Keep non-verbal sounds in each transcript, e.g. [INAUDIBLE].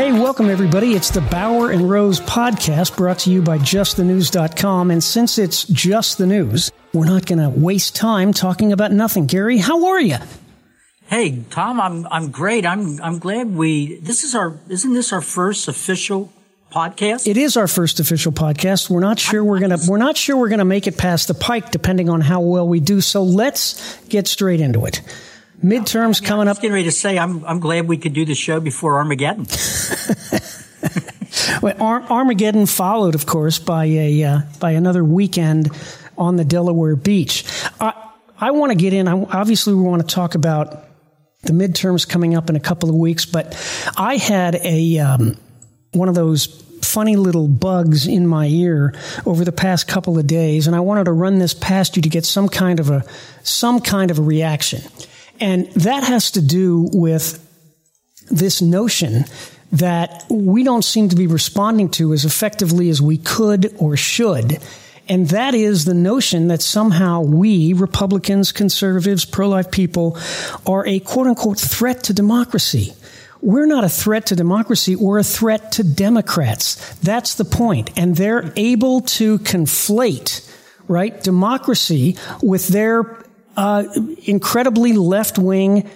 Hey, welcome everybody. It's the Bauer and Rose podcast brought to you by justthenews.com. And since it's just the news, we're not going to waste time talking about nothing. Gary, how are you? Hey, Tom, I'm I'm great. I'm I'm glad we this is our isn't this our first official podcast? It is our first official podcast. We're not sure we're going to we're not sure we're going to make it past the pike depending on how well we do. So let's get straight into it. Midterms coming up. Getting ready to say I'm I'm glad we could do the show before Armageddon. [LAUGHS] well, Ar- Armageddon followed, of course, by a uh, by another weekend on the Delaware beach. I I want to get in. I, obviously, we want to talk about the midterms coming up in a couple of weeks, but I had a um, one of those funny little bugs in my ear over the past couple of days, and I wanted to run this past you to get some kind of a some kind of a reaction. And that has to do with this notion that we don't seem to be responding to as effectively as we could or should. And that is the notion that somehow we, Republicans, conservatives, pro-life people, are a quote unquote threat to democracy. We're not a threat to democracy. We're a threat to Democrats. That's the point. And they're able to conflate, right, democracy with their uh, incredibly left wing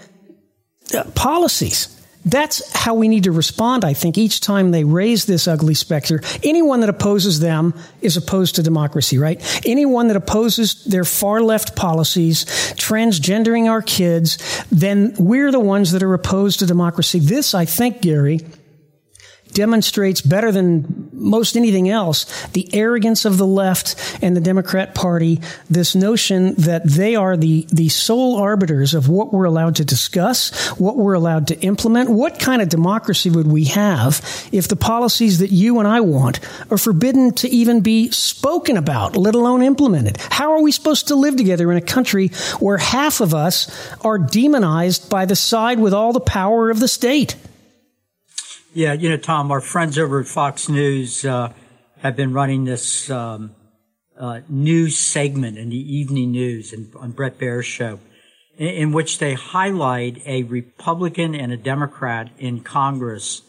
uh, policies. That's how we need to respond, I think, each time they raise this ugly specter. Anyone that opposes them is opposed to democracy, right? Anyone that opposes their far left policies, transgendering our kids, then we're the ones that are opposed to democracy. This, I think, Gary, demonstrates better than most anything else the arrogance of the left and the Democrat Party, this notion that they are the, the sole arbiters of what we're allowed to discuss, what we're allowed to implement. What kind of democracy would we have if the policies that you and I want are forbidden to even be spoken about, let alone implemented? How are we supposed to live together in a country where half of us are demonized by the side with all the power of the state? Yeah, you know, Tom, our friends over at Fox News uh, have been running this um, uh, news segment in the evening news and on Bret Baier's show, in, in, which they highlight a Republican and a Democrat in Congress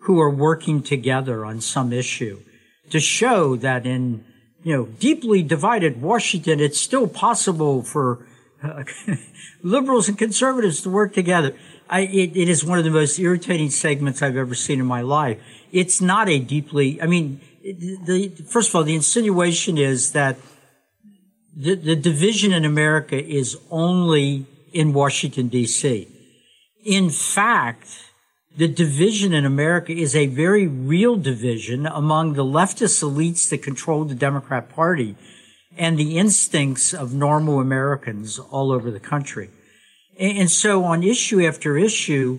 who are working together on some issue to show that in you know deeply divided Washington, it's still possible for uh, [LAUGHS] liberals and conservatives to work together. I, it, it is one of the most irritating segments I've ever seen in my life. It's not a deeply, I mean, the, first of all, the insinuation is that the, the division in America is only in Washington, D.C. In fact, the division in America is a very real division among the leftist elites that control the Democrat Party and the instincts of normal Americans all over the country. And so on issue after issue,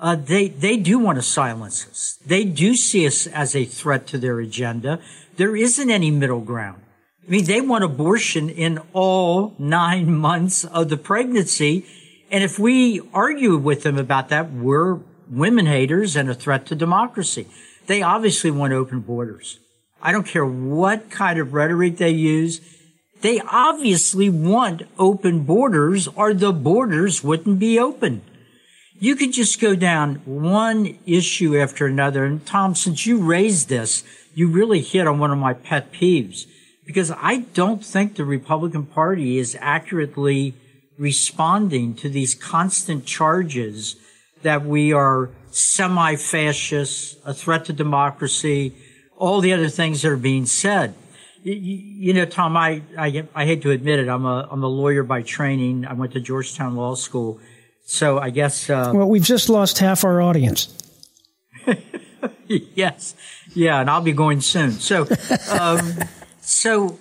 uh, they they do want to silence us. They do see us as a threat to their agenda. There isn't any middle ground. I mean, they want abortion in all nine months of the pregnancy. And if we argue with them about that, we're women haters and a threat to democracy. They obviously want open borders. I don't care what kind of rhetoric they use. They obviously want open borders or the borders wouldn't be open. You could just go down one issue after another. And Tom, since you raised this, you really hit on one of my pet peeves because I don't think the Republican Party is accurately responding to these constant charges that we are semi-fascist, a threat to democracy, all the other things that are being said you, know, Tom, I, I, I hate to admit it. I'm a, I'm a lawyer by training. I went to Georgetown Law School. So I guess. Uh, well, we've just lost half our audience. [LAUGHS] yes. Yeah. And I'll be going soon. So, um, [LAUGHS] so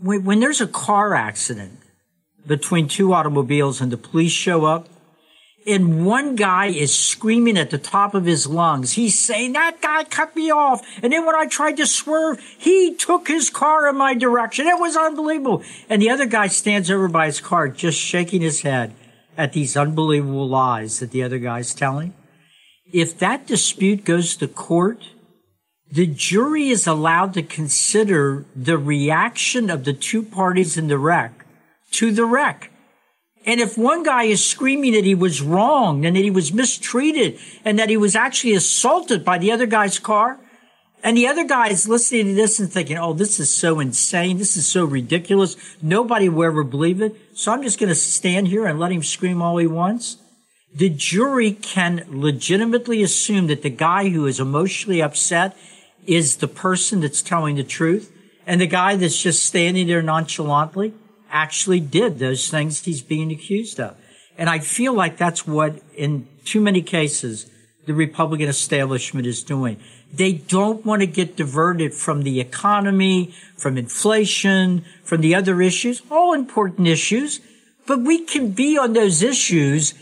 when, when there's a car accident, between two automobiles and the police show up. And one guy is screaming at the top of his lungs. He's saying, that guy cut me off. And then when I tried to swerve, he took his car in my direction. It was unbelievable. And the other guy stands over by his car, just shaking his head at these unbelievable lies that the other guy's telling. If that dispute goes to court, the jury is allowed to consider the reaction of the two parties in the wreck to the wreck. And if one guy is screaming that he was wrong and that he was mistreated and that he was actually assaulted by the other guy's car, and the other guy is listening to this and thinking, oh, this is so insane. This is so ridiculous. Nobody will ever believe it. So I'm just going to stand here and let him scream all he wants. The jury can legitimately assume that the guy who is emotionally upset is the person that's telling the truth. And the guy that's just standing there nonchalantly actually did those things he's being accused of. And I feel like that's what in too many cases the Republican establishment is doing. They don't want to get diverted from the economy, from inflation, from the other issues, all important issues. But we can be on those issues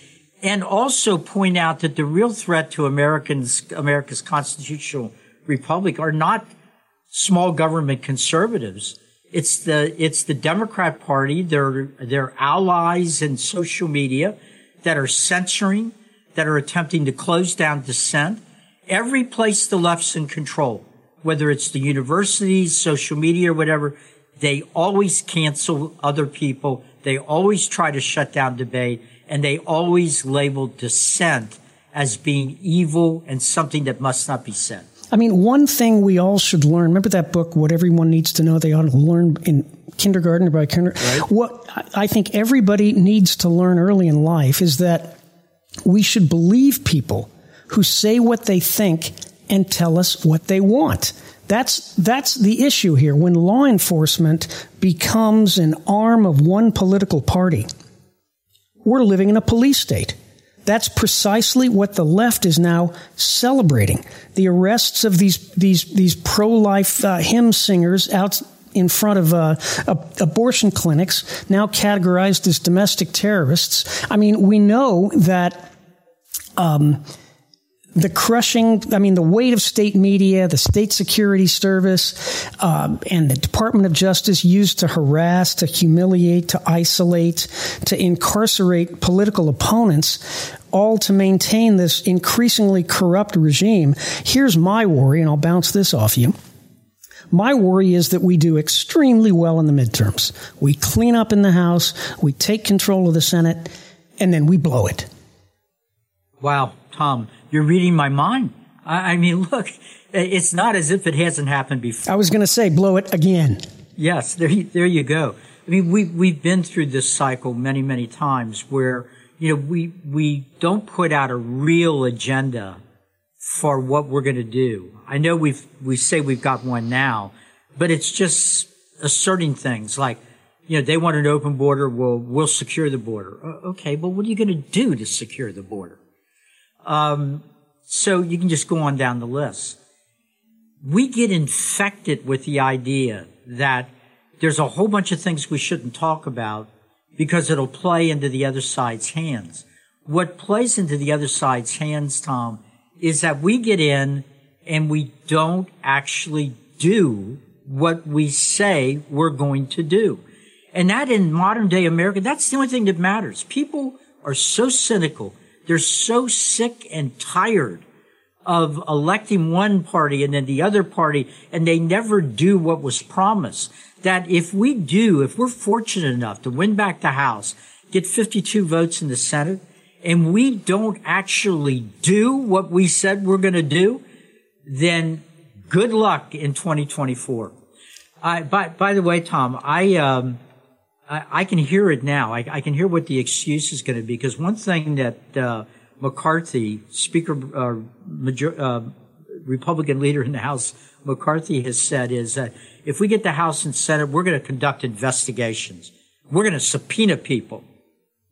and also point out that the real threat to Americans, America's constitutional republic are not small government conservatives. It's the, it's the Democrat Party, their, their allies in social media that are censoring, that are attempting to close down dissent. Every place the left's in control, whether it's the universities, social media, or whatever, they always cancel other people. They always try to shut down debate and they always label dissent as being evil and something that must not be said. I mean, one thing we all should learn. Remember that book, "What Everyone Needs to Know"? They ought to learn in kindergarten or by kindergarten. Right. What I think everybody needs to learn early in life is that we should believe people who say what they think and tell us what they want. That's that's the issue here. When law enforcement becomes an arm of one political party, we're living in a police state. That's precisely what the left is now celebrating. The arrests of these these these pro-life uh, hymn singers out in front of uh, abortion clinics, now categorized as domestic terrorists. I mean, we know that. Um, the crushing, I mean, the weight of state media, the state security service, um, and the Department of Justice used to harass, to humiliate, to isolate, to incarcerate political opponents, all to maintain this increasingly corrupt regime. Here's my worry, and I'll bounce this off you. My worry is that we do extremely well in the midterms. We clean up in the House, we take control of the Senate, and then we blow it. Wow, Tom you're reading my mind. I, I mean, [LAUGHS] look, it's not as if it hasn't happened before. I was going to say, blow it again. Yes, there, you, there you go. I mean, we, we've been through this cycle many, many times where, you know, we, we don't put out a real agenda for what we're going to do. I know we've, we say we've got one now, but it's just asserting things like, you know, they want an open border. Well, we'll secure the border. Okay, but what are you going to do to secure the border? Um, so you can just go on down the list. We get infected with the idea that there's a whole bunch of things we shouldn't talk about because it'll play into the other side's hands. What plays into the other side's hands, Tom, is that we get in and we don't actually do what we say we're going to do. And that in modern day America, that's the only thing that matters. People are so cynical. They're so sick and tired of electing one party and then the other party, and they never do what was promised. That if we do, if we're fortunate enough to win back the House, get 52 votes in the Senate, and we don't actually do what we said we're going to do, then good luck in 2024. I, by, by the way, Tom, I, um, I, I can hear it now. I, I, can hear what the excuse is going to be because one thing that uh, McCarthy, Speaker, uh, major, uh, Republican leader in the House, McCarthy has said is that if we get the House and Senate, we're going to conduct investigations. We're going to subpoena people.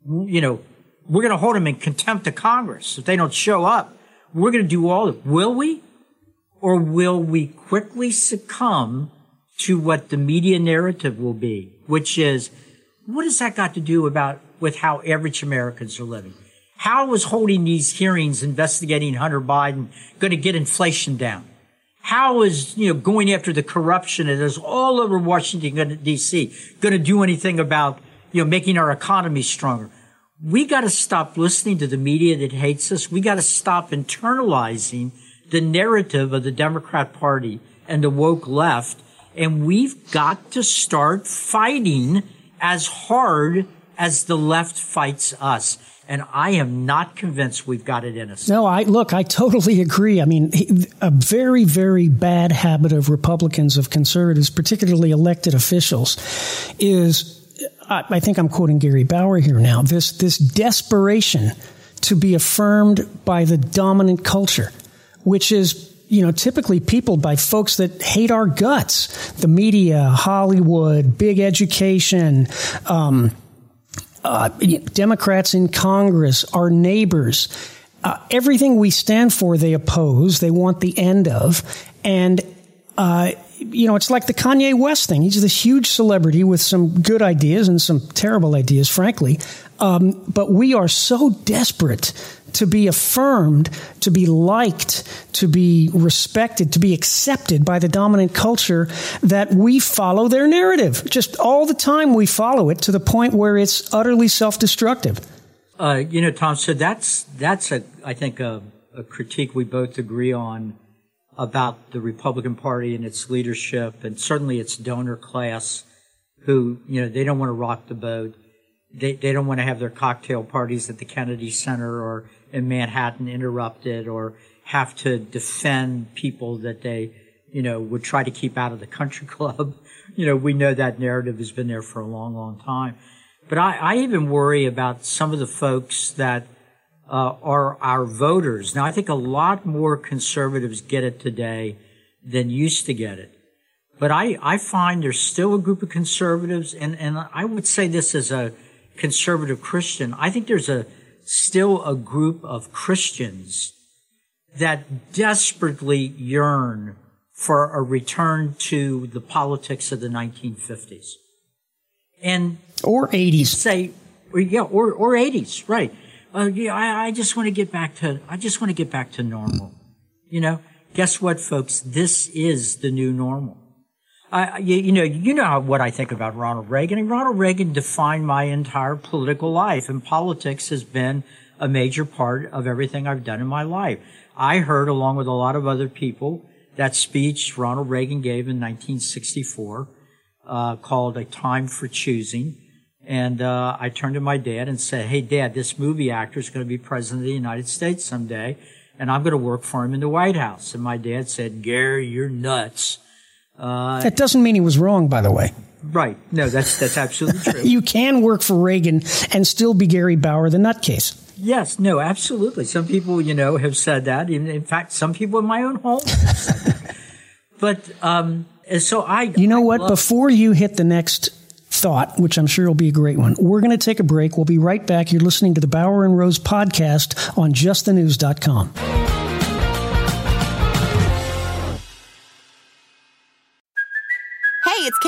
You know, we're going to hold them in contempt of Congress if they don't show up. We're going to do all of. Will we? Or will we quickly succumb to what the media narrative will be, which is what has that got to do about with how average Americans are living? How is holding these hearings investigating Hunter Biden going to get inflation down? How is, you know, going after the corruption that is all over Washington, D.C. going to do anything about, you know, making our economy stronger? We got to stop listening to the media that hates us. We got to stop internalizing the narrative of the Democrat Party and the woke left. And we've got to start fighting as hard as the left fights us. And I am not convinced we've got it in us. No, I look, I totally agree. I mean, a very, very bad habit of Republicans, of conservatives, particularly elected officials, is I think I'm quoting Gary Bauer here now. This this desperation to be affirmed by the dominant culture, which is you know typically peopled by folks that hate our guts, the media, Hollywood, big education. Um, uh, Democrats in Congress, our neighbors, uh, everything we stand for, they oppose. They want the end of, and uh, you know, it's like the Kanye West thing. He's this huge celebrity with some good ideas and some terrible ideas, frankly. Um, but we are so desperate to be affirmed, to be liked, to be respected, to be accepted by the dominant culture that we follow their narrative. Just all the time we follow it to the point where it's utterly self-destructive. Uh, you know, Tom, so that's, that's a, I think a, a critique we both agree on about the Republican Party and its leadership and certainly its donor class who, you know, they don't want to rock the boat. They, they don't want to have their cocktail parties at the Kennedy Center or in Manhattan interrupted or have to defend people that they, you know, would try to keep out of the country [LAUGHS] club. you know, we know that narrative has been there for a long, long time. But I, I even worry about some of the folks that uh, are our voters. Now, I think a lot more conservatives get it today than used to get it. But I, I find there's still a group of conservatives, and, and I would say this as a conservative Christian. I think there's a still a group of Christians that desperately yearn for a return to the politics of the 1950s. And or 80s. Say, yeah, or, or 80s, right uh, yeah, I, I just want to get back to, I just want to get back to normal. You know, guess what, folks? This is the new normal. I, you, you know, you know what I think about Ronald Reagan. And Ronald Reagan defined my entire political life, and politics has been a major part of everything I've done in my life. I heard, along with a lot of other people, that speech Ronald Reagan gave in 1964, uh, called "A Time for Choosing." And uh, I turned to my dad and said, Hey, dad, this movie actor is going to be president of the United States someday, and I'm going to work for him in the White House. And my dad said, Gary, you're nuts. Uh, that doesn't mean he was wrong, by the way. Right. No, that's, that's absolutely true. [LAUGHS] you can work for Reagan and still be Gary Bauer, the nutcase. Yes, no, absolutely. Some people, you know, have said that. In, fact, some people in my own home [LAUGHS] But, um, so I. You know I what? Before you hit the next thought, which I'm sure will be a great one. We're going to take a break. We'll be right back. You're listening to the Bauer and Rose podcast on justthenews.com.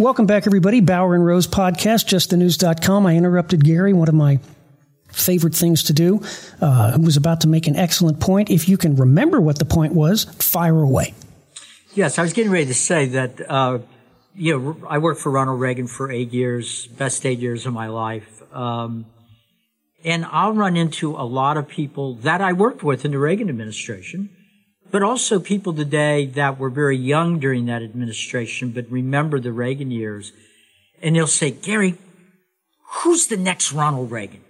Welcome back, everybody. Bauer and Rose podcast, justthenews.com. I interrupted Gary, one of my favorite things to do, uh, who was about to make an excellent point. If you can remember what the point was, fire away. Yes, I was getting ready to say that, uh, you know, I worked for Ronald Reagan for eight years, best eight years of my life. Um, and I'll run into a lot of people that I worked with in the Reagan administration but also people today that were very young during that administration, but remember the Reagan years. And they'll say, Gary, who's the next Ronald Reagan?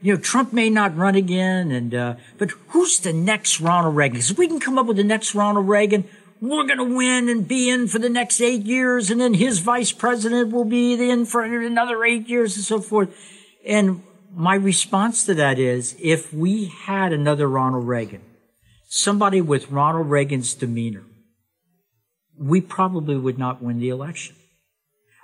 You know, Trump may not run again, and uh, but who's the next Ronald Reagan? Because if we can come up with the next Ronald Reagan, we're going to win and be in for the next eight years. And then his vice president will be in for another eight years and so forth. And my response to that is if we had another Ronald Reagan, somebody with Ronald Reagan's demeanor, we probably would not win the election.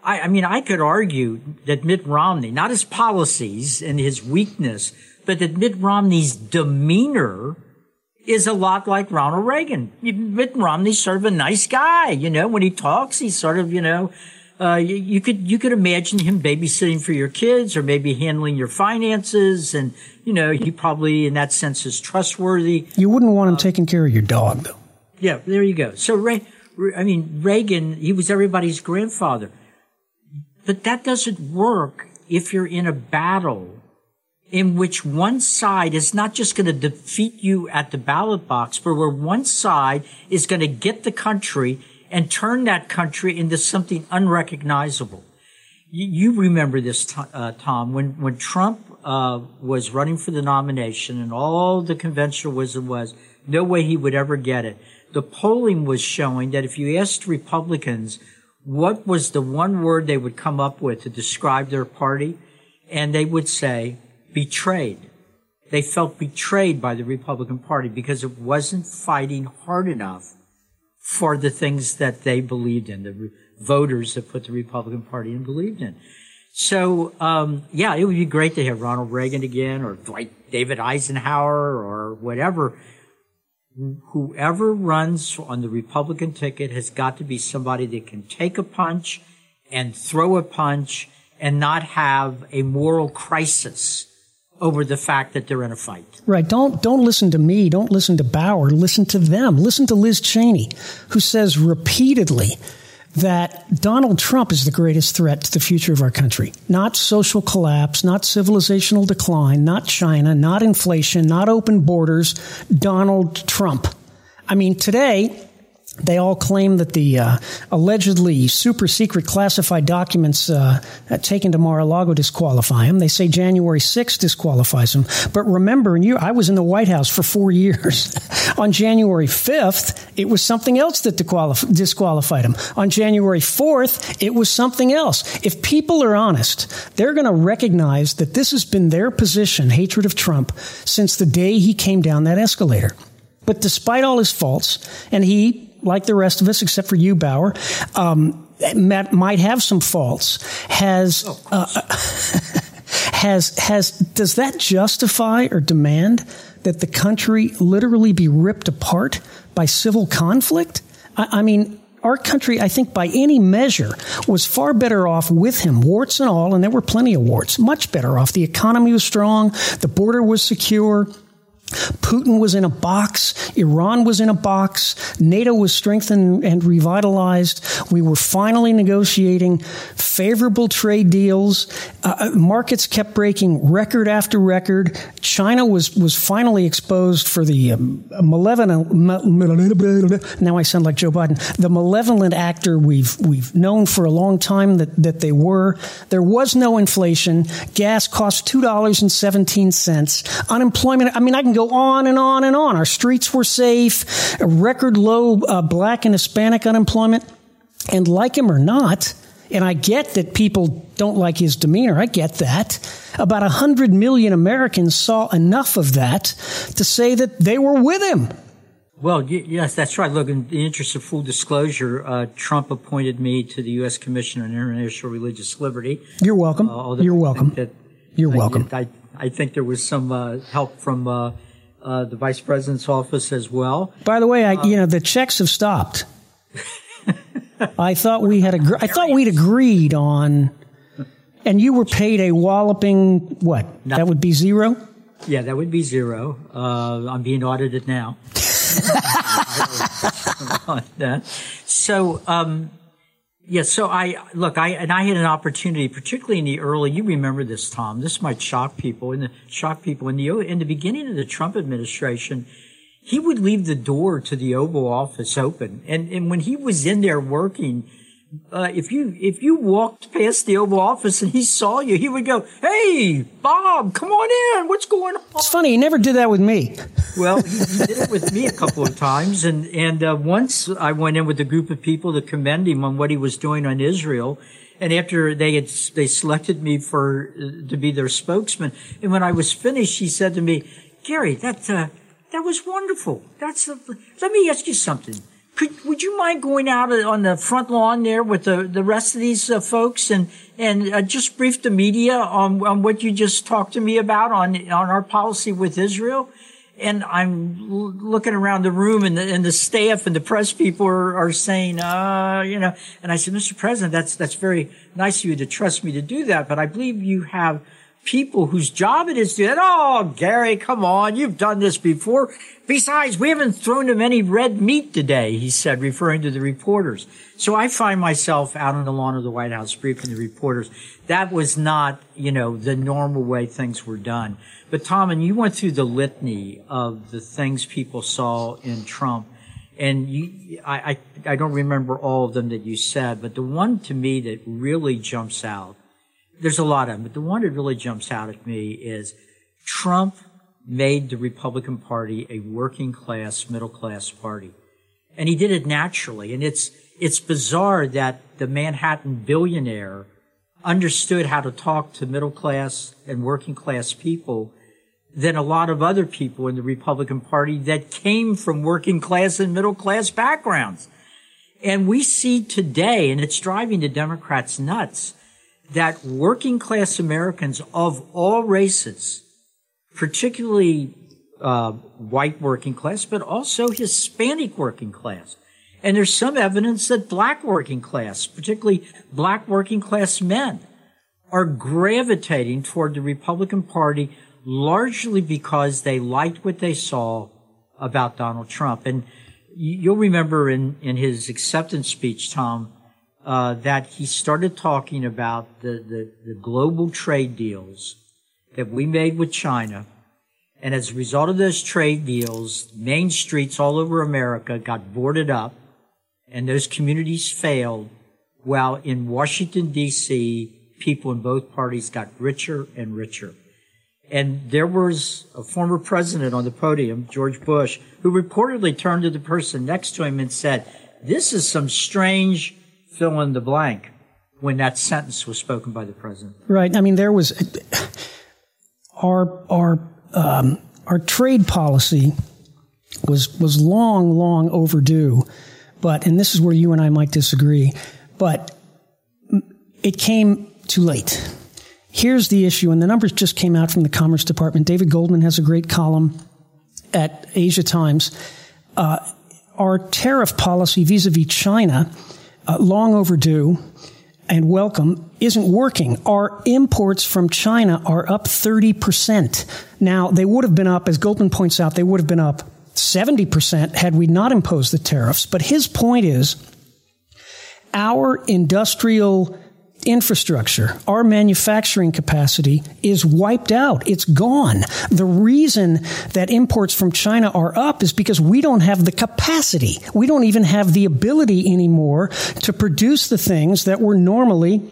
I, I, mean, I could argue that Mitt Romney, not his policies and his weakness, but that Mitt Romney's demeanor is a lot like Ronald Reagan. Mitt Romney's sort of a nice guy, you know, when he talks, he's sort of, you know, uh, you, you, could you could imagine him babysitting for your kids or maybe handling your finances and you know he probably in that sense is trustworthy. You wouldn't want him uh, taking care of your dog though. Yeah there you go. So Ray, I mean Reagan he was everybody's grandfather. But that doesn't work if you're in a battle in which one side is not just going to defeat you at the ballot box, but where one side is going to get the country and turn that country into something unrecognizable. You, you remember this, uh, Tom, when, when Trump uh, was running for the nomination and all the conventional wisdom was no way he would ever get it. The polling was showing that if you asked Republicans what was the one word they would come up with to describe their party, and they would say betrayed. They felt betrayed by the Republican Party because it wasn't fighting hard enough for the things that they believed in, the re- voters that put the Republican Party in believed in. So, um, yeah, it would be great to have Ronald Reagan again or Dwight David Eisenhower or whatever whoever runs on the Republican ticket has got to be somebody that can take a punch and throw a punch and not have a moral crisis over the fact that they're in a fight. Right. Don't don't listen to me. Don't listen to Bauer. Listen to them. Listen to Liz Cheney, who says repeatedly that Donald Trump is the greatest threat to the future of our country. Not social collapse, not civilizational decline, not China, not inflation, not open borders. Donald Trump. I mean, today, they all claim that the uh, allegedly super secret classified documents uh, taken to Mar-a-Lago disqualify him. They say January 6th disqualifies him. But remember, you, I was in the White House for four [LAUGHS] years. On January 5th, it was something else that disqualified him. On January 4th, it was something else. If people are honest, they're going to recognize that this has been their position, hatred of Trump, since the day he came down that escalator. But despite all his faults, and he like the rest of us, except for you, Bauer, um, might have some faults. Has oh, uh, [LAUGHS] has has does that justify or demand that the country literally be ripped apart by civil conflict? I, I mean, our country, I think, by any measure, was far better off with him, warts and all, and there were plenty of warts. Much better off. The economy was strong, the border was secure, Putin was in a box. Iran was in a box. NATO was strengthened and revitalized. We were finally negotiating favorable trade deals. Uh, uh markets kept breaking record after record. China was, was finally exposed for the um, malevolent, now I sound like Joe Biden, the malevolent actor we've, we've known for a long time that, that they were. There was no inflation. Gas cost $2.17. Unemployment, I mean, I can go on and on and on. Our streets were safe, record low uh, black and Hispanic unemployment. And like him or not, and I get that people don't like his demeanor. I get that. About 100 million Americans saw enough of that to say that they were with him. Well, yes, that's right. Look, in the interest of full disclosure, uh, Trump appointed me to the U.S. Commission on International Religious Liberty. You're welcome. Uh, You're welcome. That, You're I, welcome. I, I, think there was some uh, help from uh, the vice president's office as well. By the way, I, you know, the checks have stopped. [LAUGHS] I thought we had agre- I thought we'd agreed on, and you were paid a walloping what? Nothing. That would be zero. Yeah, that would be zero. Uh, I'm being audited now. [LAUGHS] [LAUGHS] so, um, yeah, so I look, I and I had an opportunity, particularly in the early. You remember this, Tom? This might shock people. In the shock people in the in the beginning of the Trump administration, he would leave the door to the Oval Office open, and and when he was in there working, uh, if you if you walked past the Oval Office and he saw you, he would go, "Hey, Bob, come on in. What's going on?" It's funny. He never did that with me. [LAUGHS] well, he, he, did it with me a couple of times, and and uh, once I went in with a group of people to commend him on what he was doing on Israel. And after they had they selected me for uh, to be their spokesman, and when I was finished, he said to me, "Gary, that uh, that was wonderful. That's a, let me ask you something." Could, would you mind going out on the front lawn there with the, the rest of these uh, folks and and uh, just brief the media on, on what you just talked to me about on on our policy with Israel? And I'm l- looking around the room, and the, and the staff and the press people are, are saying, uh, you know. And I said, Mr. President, that's that's very nice of you to trust me to do that, but I believe you have people whose job it is to that. Oh, Gary, come on. You've done this before. Besides, we haven't thrown him any red meat today, he said, referring to the reporters. So I find myself out on the lawn of the White House briefing the reporters. That was not, you know, the normal way things were done. But Tom, and you went through the litany of the things people saw in Trump. And you, I, I, I don't remember all of them that you said, but the one to me that really jumps out there's a lot of them, but the one that really jumps out at me is Trump made the Republican Party a working class, middle class party. And he did it naturally. And it's, it's bizarre that the Manhattan billionaire understood how to talk to middle class and working class people than a lot of other people in the Republican Party that came from working class and middle class backgrounds. And we see today, and it's driving the Democrats nuts, that working class Americans of all races, particularly uh, white working class, but also Hispanic working class. And there's some evidence that black working class, particularly black working class men, are gravitating toward the Republican Party largely because they liked what they saw about Donald Trump. And you'll remember in, in his acceptance speech, Tom, uh, that he started talking about the, the, the global trade deals that we made with China. And as a result of those trade deals, main streets all over America got boarded up and those communities failed while in Washington DC, people in both parties got richer and richer. And there was a former president on the podium, George Bush, who reportedly turned to the person next to him and said, this is some strange fill in the blank when that sentence was spoken by the president. Right. I mean, there was our our um, our trade policy was was long, long overdue. But and this is where you and I might disagree, but it came too late. Here's the issue, and the numbers just came out from the Commerce Department. David Goldman has a great column at Asia Times. Uh, our tariff policy vis-a-vis China uh, long overdue and welcome isn't working. Our imports from China are up 30%. Now, they would have been up, as Goldman points out, they would have been up 70% had we not imposed the tariffs. But his point is our industrial infrastructure, our manufacturing capacity is wiped out. It's gone. The reason that imports from China are up is because we don't have the capacity. We don't even have the ability anymore to produce the things that were normally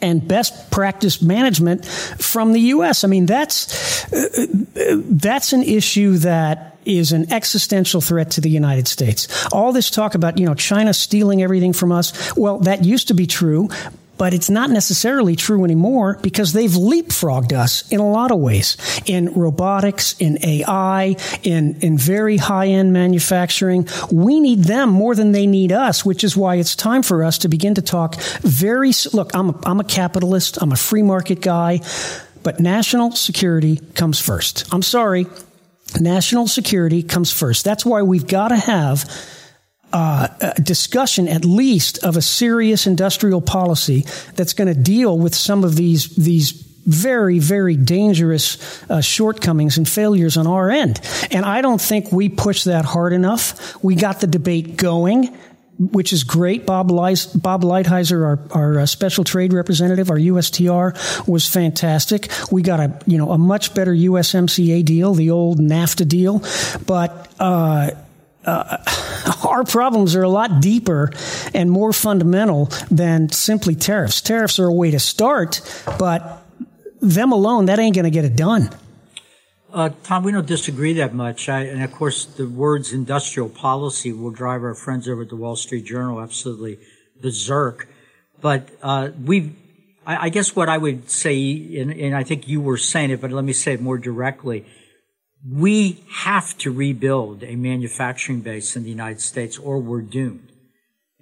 and best practice management from the U.S. I mean, that's uh, that's an issue that is an existential threat to the United States. All this talk about you know China stealing everything from us. Well, that used to be true, but it's not necessarily true anymore because they've leapfrogged us in a lot of ways in robotics, in AI, in, in very high end manufacturing. We need them more than they need us, which is why it's time for us to begin to talk very, look, I'm a, I'm a capitalist. I'm a free market guy, but national security comes first. I'm sorry. National security comes first. That's why we've got to have uh, discussion, at least, of a serious industrial policy that's going to deal with some of these these very, very dangerous uh, shortcomings and failures on our end. And I don't think we pushed that hard enough. We got the debate going which is great. Bob, Leis, Bob Lighthizer, our, our uh, special trade representative, our USTR, was fantastic. We got a you know a much better USMCA deal, the old NAFTA deal, but. Uh, uh, [LAUGHS] our problems are a lot deeper and more fundamental than simply tariffs. Tariffs are a way to start, but them alone, that ain't going to get it done. Uh, Tom, we don't disagree that much. I, and of course, the words industrial policy will drive our friends over at the Wall Street Journal absolutely berserk. But uh, we, I, I, guess what I would say, and, and I think you were saying it, but let me say it more directly. We have to rebuild a manufacturing base in the United States or we're doomed.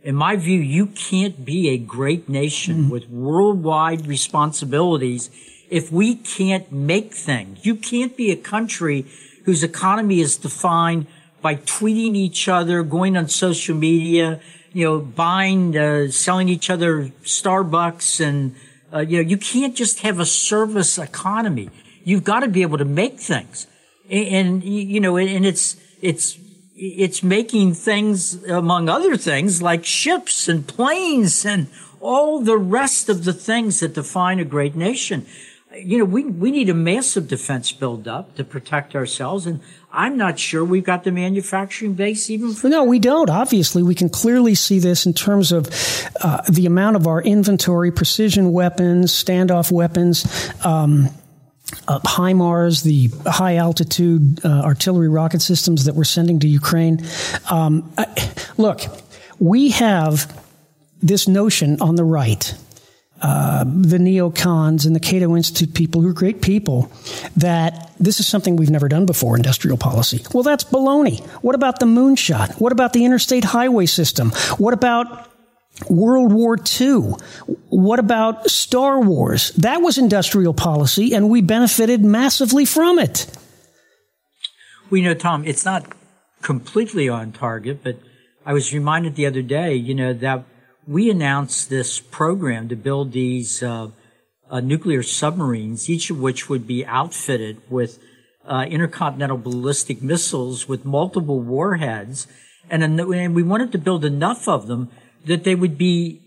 In my view, you can't be a great nation mm. with worldwide responsibilities if we can't make things. You can't be a country whose economy is defined by tweeting each other, going on social media, you know, buying, uh, selling each other Starbucks and, uh, you know, you can't just have a service economy. You've got to be able to make things. And, you know, and it's, it's, it's making things, among other things, like ships and planes and all the rest of the things that define a great nation. You know, we, we need a massive defense build up to protect ourselves. And I'm not sure we've got the manufacturing base even for No, we don't. Obviously, we can clearly see this in terms of uh, the amount of our inventory, precision weapons, standoff weapons, um, uh, HIMARS, the high altitude uh, artillery rocket systems that we're sending to Ukraine. Um, look, we have this notion on the right uh, the neocons and the Cato Institute people, who are great people, that this is something we've never done before, industrial policy. Well, that's baloney. What about the moonshot? What about the interstate highway system? What about World War II? What about Star Wars? That was industrial policy, and we benefited massively from it. We know, Tom, it's not completely on target, but I was reminded the other day, you know, that we announced this program to build these uh, uh, nuclear submarines, each of which would be outfitted with uh, intercontinental ballistic missiles with multiple warheads, and, and we wanted to build enough of them that they would be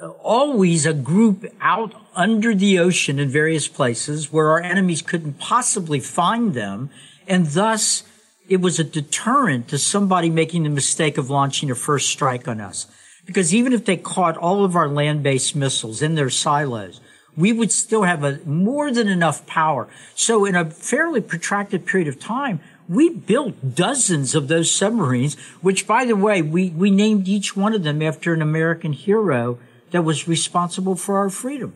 uh, always a group out under the ocean in various places where our enemies couldn't possibly find them, and thus it was a deterrent to somebody making the mistake of launching a first strike on us. Because even if they caught all of our land-based missiles in their silos, we would still have a more than enough power. So in a fairly protracted period of time, we built dozens of those submarines, which by the way, we, we named each one of them after an American hero that was responsible for our freedom.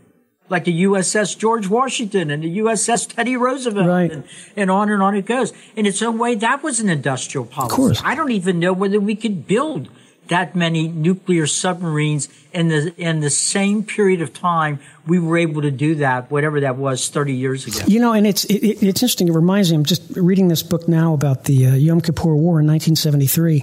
Like the USS George Washington and the USS Teddy Roosevelt right. and, and on and on it goes. In its own way, that was an industrial policy. Of course. I don't even know whether we could build that many nuclear submarines in the in the same period of time we were able to do that whatever that was 30 years ago. You know and it's it, it's interesting. It reminds me i'm just reading this book now about the uh, yom kippur war in 1973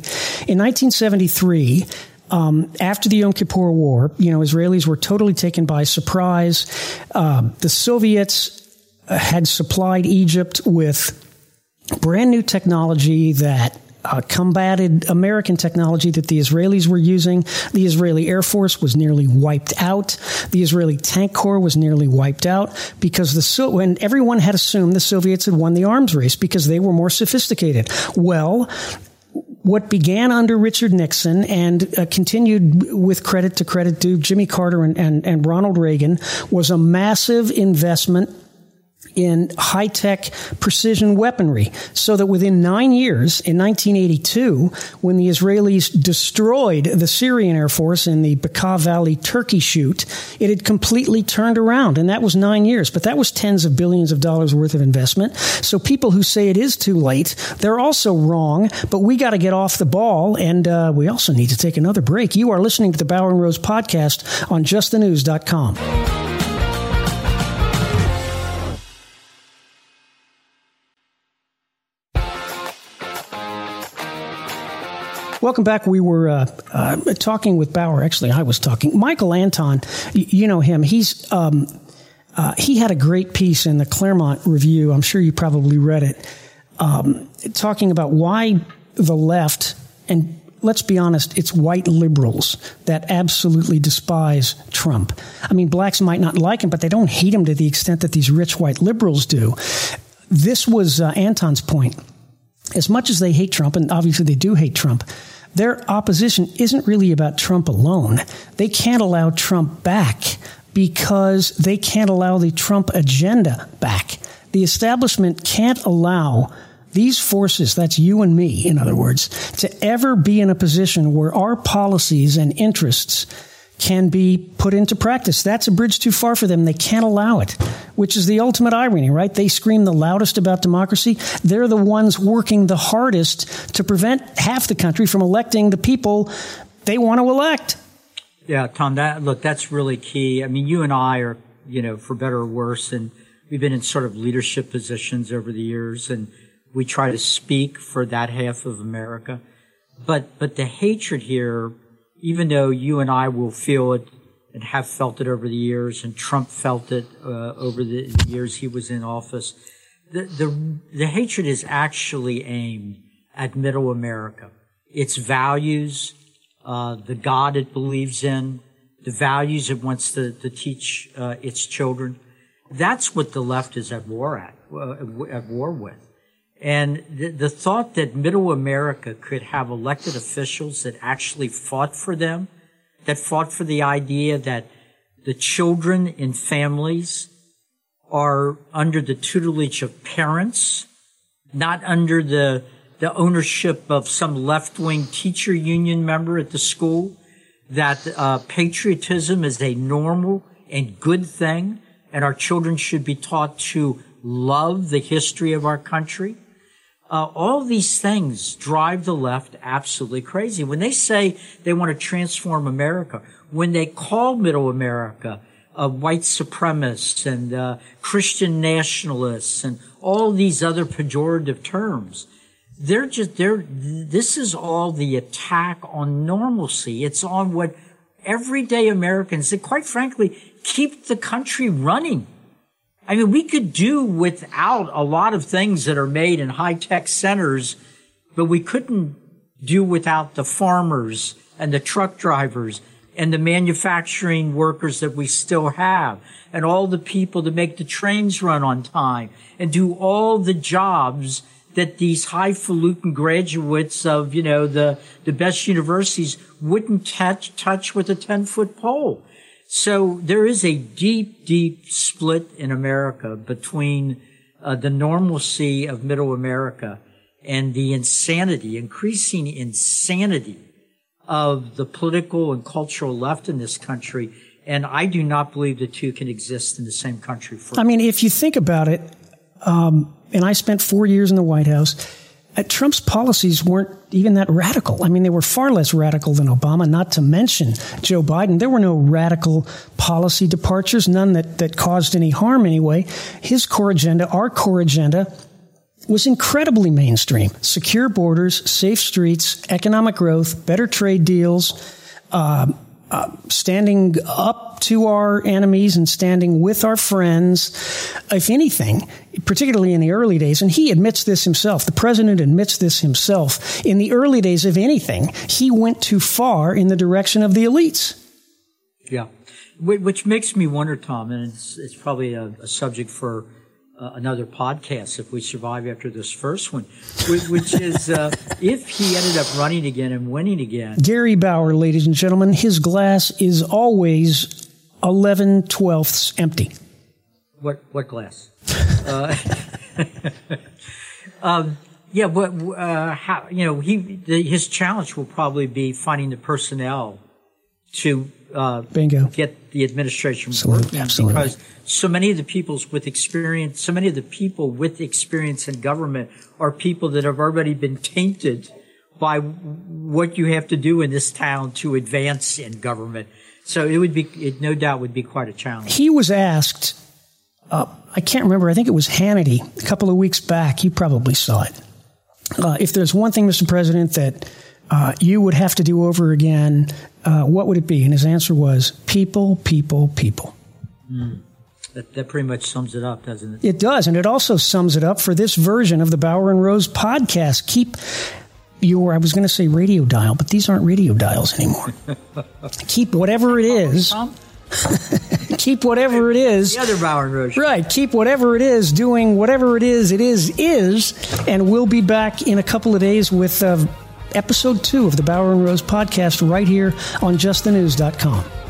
in 1973 um, after the Yom Kippur War, you know, Israelis were totally taken by surprise. Uh, the Soviets had supplied Egypt with brand new technology that uh, combated American technology that the Israelis were using. The Israeli Air Force was nearly wiped out. The Israeli Tank Corps was nearly wiped out because the so when everyone had assumed the Soviets had won the arms race because they were more sophisticated. Well, what began under Richard Nixon and uh, continued with credit to credit to Jimmy Carter and, and, and Ronald Reagan was a massive investment in high tech precision weaponry. So that within nine years, in 1982, when the Israelis destroyed the Syrian Air Force in the Bekaa Valley Turkey shoot, it had completely turned around. And that was nine years. But that was tens of billions of dollars worth of investment. So people who say it is too late, they're also wrong. But we got to get off the ball. And uh, we also need to take another break. You are listening to the Bauer and Rose podcast on justthenews.com. Welcome back. We were uh, uh, talking with Bauer. Actually, I was talking. Michael Anton, you know him. He's um, uh, he had a great piece in the Claremont Review. I'm sure you probably read it, um, talking about why the left and let's be honest, it's white liberals that absolutely despise Trump. I mean, blacks might not like him, but they don't hate him to the extent that these rich white liberals do. This was uh, Anton's point. As much as they hate Trump, and obviously they do hate Trump, their opposition isn't really about Trump alone. They can't allow Trump back because they can't allow the Trump agenda back. The establishment can't allow these forces, that's you and me, in other words, to ever be in a position where our policies and interests can be put into practice. That's a bridge too far for them. They can't allow it, which is the ultimate irony, right? They scream the loudest about democracy. They're the ones working the hardest to prevent half the country from electing the people they want to elect. Yeah, Tom, that, look, that's really key. I mean, you and I are, you know, for better or worse, and we've been in sort of leadership positions over the years, and we try to speak for that half of America. But, but the hatred here, even though you and I will feel it and have felt it over the years, and Trump felt it uh, over the years he was in office, the, the, the hatred is actually aimed at middle America. Its values, uh, the God it believes in, the values it wants to, to teach uh, its children. That's what the left is at war at, uh, at war with. And the, the, thought that middle America could have elected officials that actually fought for them, that fought for the idea that the children in families are under the tutelage of parents, not under the, the ownership of some left-wing teacher union member at the school, that uh, patriotism is a normal and good thing, and our children should be taught to love the history of our country uh, all these things drive the left absolutely crazy. When they say they want to transform America, when they call middle America uh, white supremacists and uh, Christian nationalists and all these other pejorative terms, they're just, they're, this is all the attack on normalcy. It's on what everyday Americans, that quite frankly, keep the country running. I mean, we could do without a lot of things that are made in high tech centers, but we couldn't do without the farmers and the truck drivers and the manufacturing workers that we still have and all the people to make the trains run on time and do all the jobs that these highfalutin graduates of, you know, the, the best universities wouldn't touch, touch with a 10 foot pole. So there is a deep, deep split in America between uh, the normalcy of middle America and the insanity, increasing insanity of the political and cultural left in this country. And I do not believe the two can exist in the same country. I mean, if you think about it, um, and I spent four years in the White House, Trump's policies weren't even that radical. I mean, they were far less radical than Obama, not to mention Joe Biden. There were no radical policy departures, none that, that caused any harm anyway. His core agenda, our core agenda, was incredibly mainstream. Secure borders, safe streets, economic growth, better trade deals, uh, standing up to our enemies and standing with our friends. If anything, particularly in the early days, and he admits this himself, the president admits this himself, in the early days, if anything, he went too far in the direction of the elites. Yeah. Which makes me wonder, Tom, and it's, it's probably a, a subject for uh, another podcast if we survive after this first one, which is uh, [LAUGHS] if he ended up running again and winning again. Gary Bauer, ladies and gentlemen, his glass is always 11 twelfths empty. What, what glass? uh, [LAUGHS] um, yeah, but uh, how, you know, he the, his challenge will probably be finding the personnel to uh, Bingo. get the administration absolutely, working absolutely. because so many of the peoples with experience, so many of the people with experience in government are people that have already been tainted by what you have to do in this town to advance in government. So it would be, it no doubt would be quite a challenge. He was asked, uh, I can't remember, I think it was Hannity a couple of weeks back. You probably saw it. Uh, if there's one thing, Mr. President, that uh, you would have to do over again, uh, what would it be? And his answer was people, people, people. Mm. That, that pretty much sums it up, doesn't it? It does. And it also sums it up for this version of the Bauer and Rose podcast. Keep your, I was going to say radio dial, but these aren't radio dials anymore. [LAUGHS] Keep whatever it is. [LAUGHS] keep whatever it is. The other Bauer and Rose. Right. Keep whatever it is doing whatever it is it is is. And we'll be back in a couple of days with uh, episode two of the Bauer and Rose podcast right here on justthenews.com.